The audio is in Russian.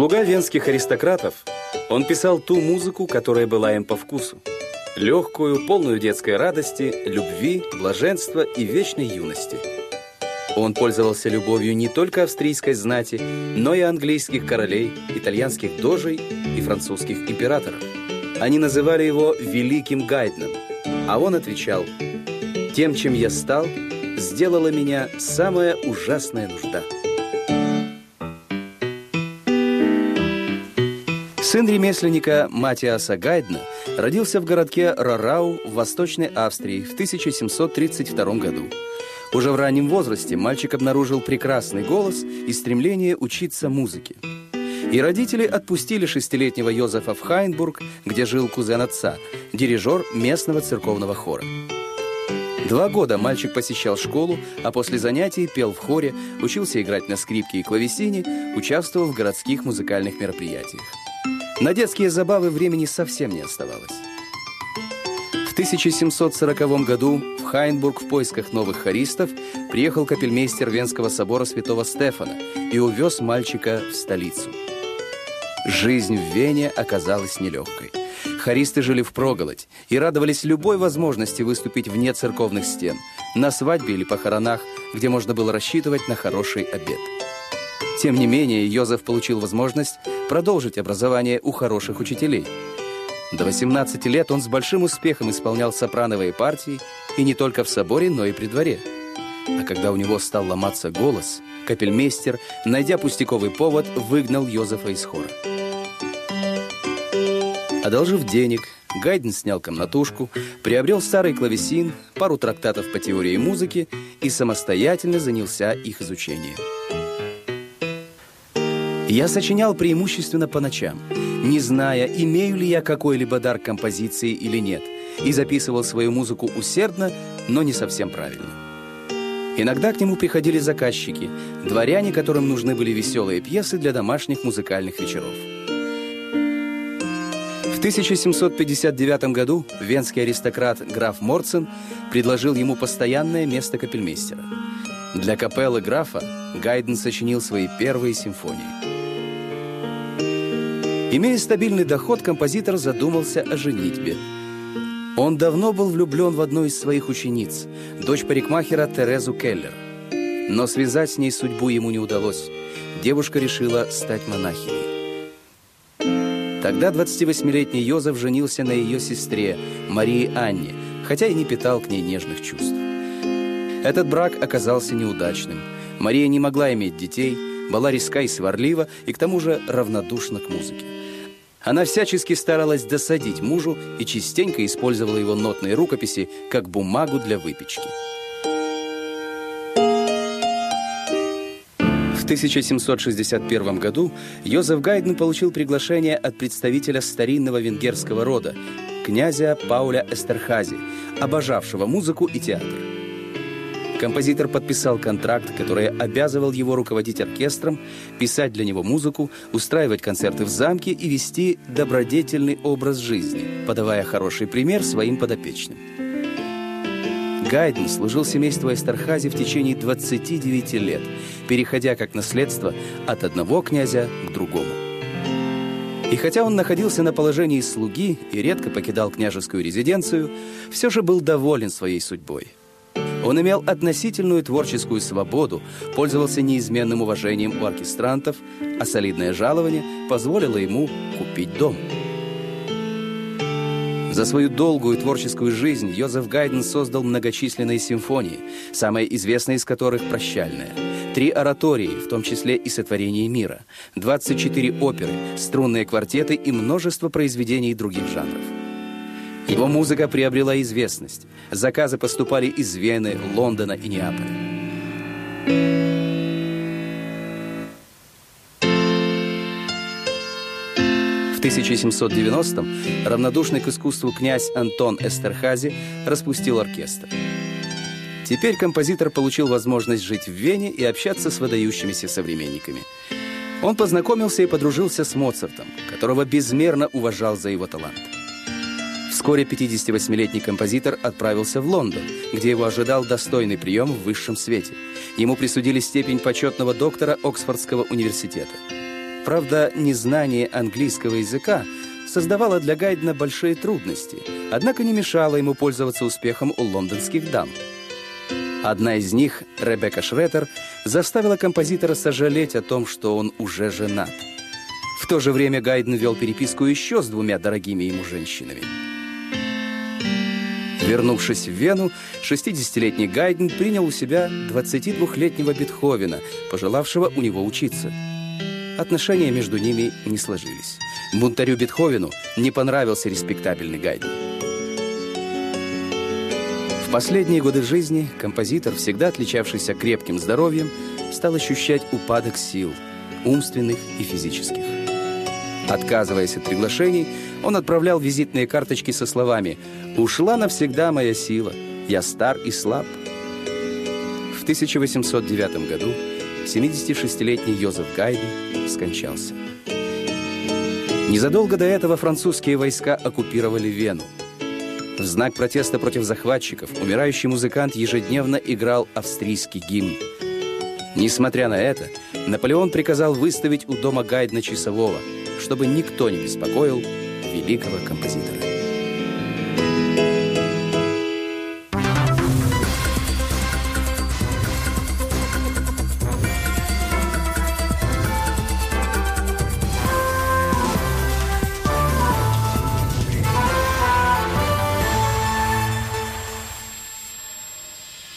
Слуга венских аристократов, он писал ту музыку, которая была им по вкусу. Легкую, полную детской радости, любви, блаженства и вечной юности. Он пользовался любовью не только австрийской знати, но и английских королей, итальянских дожей и французских императоров. Они называли его «великим Гайдном», а он отвечал «Тем, чем я стал, сделала меня самая ужасная нужда». Сын ремесленника Матиаса Гайдна родился в городке Рарау в Восточной Австрии в 1732 году. Уже в раннем возрасте мальчик обнаружил прекрасный голос и стремление учиться музыке. И родители отпустили шестилетнего Йозефа в Хайнбург, где жил кузен отца, дирижер местного церковного хора. Два года мальчик посещал школу, а после занятий пел в хоре, учился играть на скрипке и клавесине, участвовал в городских музыкальных мероприятиях. На детские забавы времени совсем не оставалось. В 1740 году в Хайнбург в поисках новых хористов приехал капельмейстер Венского собора святого Стефана и увез мальчика в столицу. Жизнь в Вене оказалась нелегкой. Хористы жили в проголодь и радовались любой возможности выступить вне церковных стен, на свадьбе или похоронах, где можно было рассчитывать на хороший обед. Тем не менее, Йозеф получил возможность продолжить образование у хороших учителей. До 18 лет он с большим успехом исполнял сопрановые партии и не только в соборе, но и при дворе. А когда у него стал ломаться голос, капельмейстер, найдя пустяковый повод, выгнал Йозефа из хора. Одолжив денег, Гайден снял комнатушку, приобрел старый клавесин, пару трактатов по теории музыки и самостоятельно занялся их изучением. Я сочинял преимущественно по ночам, не зная, имею ли я какой-либо дар композиции или нет, и записывал свою музыку усердно, но не совсем правильно. Иногда к нему приходили заказчики, дворяне, которым нужны были веселые пьесы для домашних музыкальных вечеров. В 1759 году венский аристократ граф Морцен предложил ему постоянное место капельмейстера. Для капеллы графа Гайден сочинил свои первые симфонии. Имея стабильный доход, композитор задумался о женитьбе. Он давно был влюблен в одну из своих учениц, дочь парикмахера Терезу Келлер. Но связать с ней судьбу ему не удалось. Девушка решила стать монахиней. Тогда 28-летний Йозеф женился на ее сестре, Марии Анне, хотя и не питал к ней нежных чувств. Этот брак оказался неудачным. Мария не могла иметь детей, была резка и сварлива, и к тому же равнодушна к музыке. Она всячески старалась досадить мужу и частенько использовала его нотные рукописи как бумагу для выпечки. В 1761 году Йозеф Гайден получил приглашение от представителя старинного венгерского рода, князя Пауля Эстерхази, обожавшего музыку и театр. Композитор подписал контракт, который обязывал его руководить оркестром, писать для него музыку, устраивать концерты в замке и вести добродетельный образ жизни, подавая хороший пример своим подопечным. Гайден служил семейству Эстерхази в течение 29 лет, переходя как наследство от одного князя к другому. И хотя он находился на положении слуги и редко покидал княжескую резиденцию, все же был доволен своей судьбой – он имел относительную творческую свободу, пользовался неизменным уважением у оркестрантов, а солидное жалование позволило ему купить дом. За свою долгую творческую жизнь Йозеф Гайден создал многочисленные симфонии, самая известная из которых «Прощальная», три оратории, в том числе и «Сотворение мира», 24 оперы, струнные квартеты и множество произведений других жанров. Его музыка приобрела известность. Заказы поступали из Вены, Лондона и Неаполя. В 1790-м равнодушный к искусству князь Антон Эстерхази распустил оркестр. Теперь композитор получил возможность жить в Вене и общаться с выдающимися современниками. Он познакомился и подружился с Моцартом, которого безмерно уважал за его талант. Вскоре 58-летний композитор отправился в Лондон, где его ожидал достойный прием в высшем свете. Ему присудили степень почетного доктора Оксфордского университета. Правда, незнание английского языка создавало для Гайдена большие трудности, однако не мешало ему пользоваться успехом у лондонских дам. Одна из них, Ребекка Шреттер, заставила композитора сожалеть о том, что он уже женат. В то же время Гайден вел переписку еще с двумя дорогими ему женщинами. Вернувшись в Вену, 60-летний Гайден принял у себя 22-летнего Бетховена, пожелавшего у него учиться. Отношения между ними не сложились. Бунтарю Бетховену не понравился респектабельный Гайден. В последние годы жизни композитор, всегда отличавшийся крепким здоровьем, стал ощущать упадок сил, умственных и физических. Отказываясь от приглашений, он отправлял визитные карточки со словами «Ушла навсегда моя сила, я стар и слаб». В 1809 году 76-летний Йозеф Гайден скончался. Незадолго до этого французские войска оккупировали Вену. В знак протеста против захватчиков умирающий музыкант ежедневно играл австрийский гимн. Несмотря на это, Наполеон приказал выставить у дома Гайдна часового, чтобы никто не беспокоил великого композитора.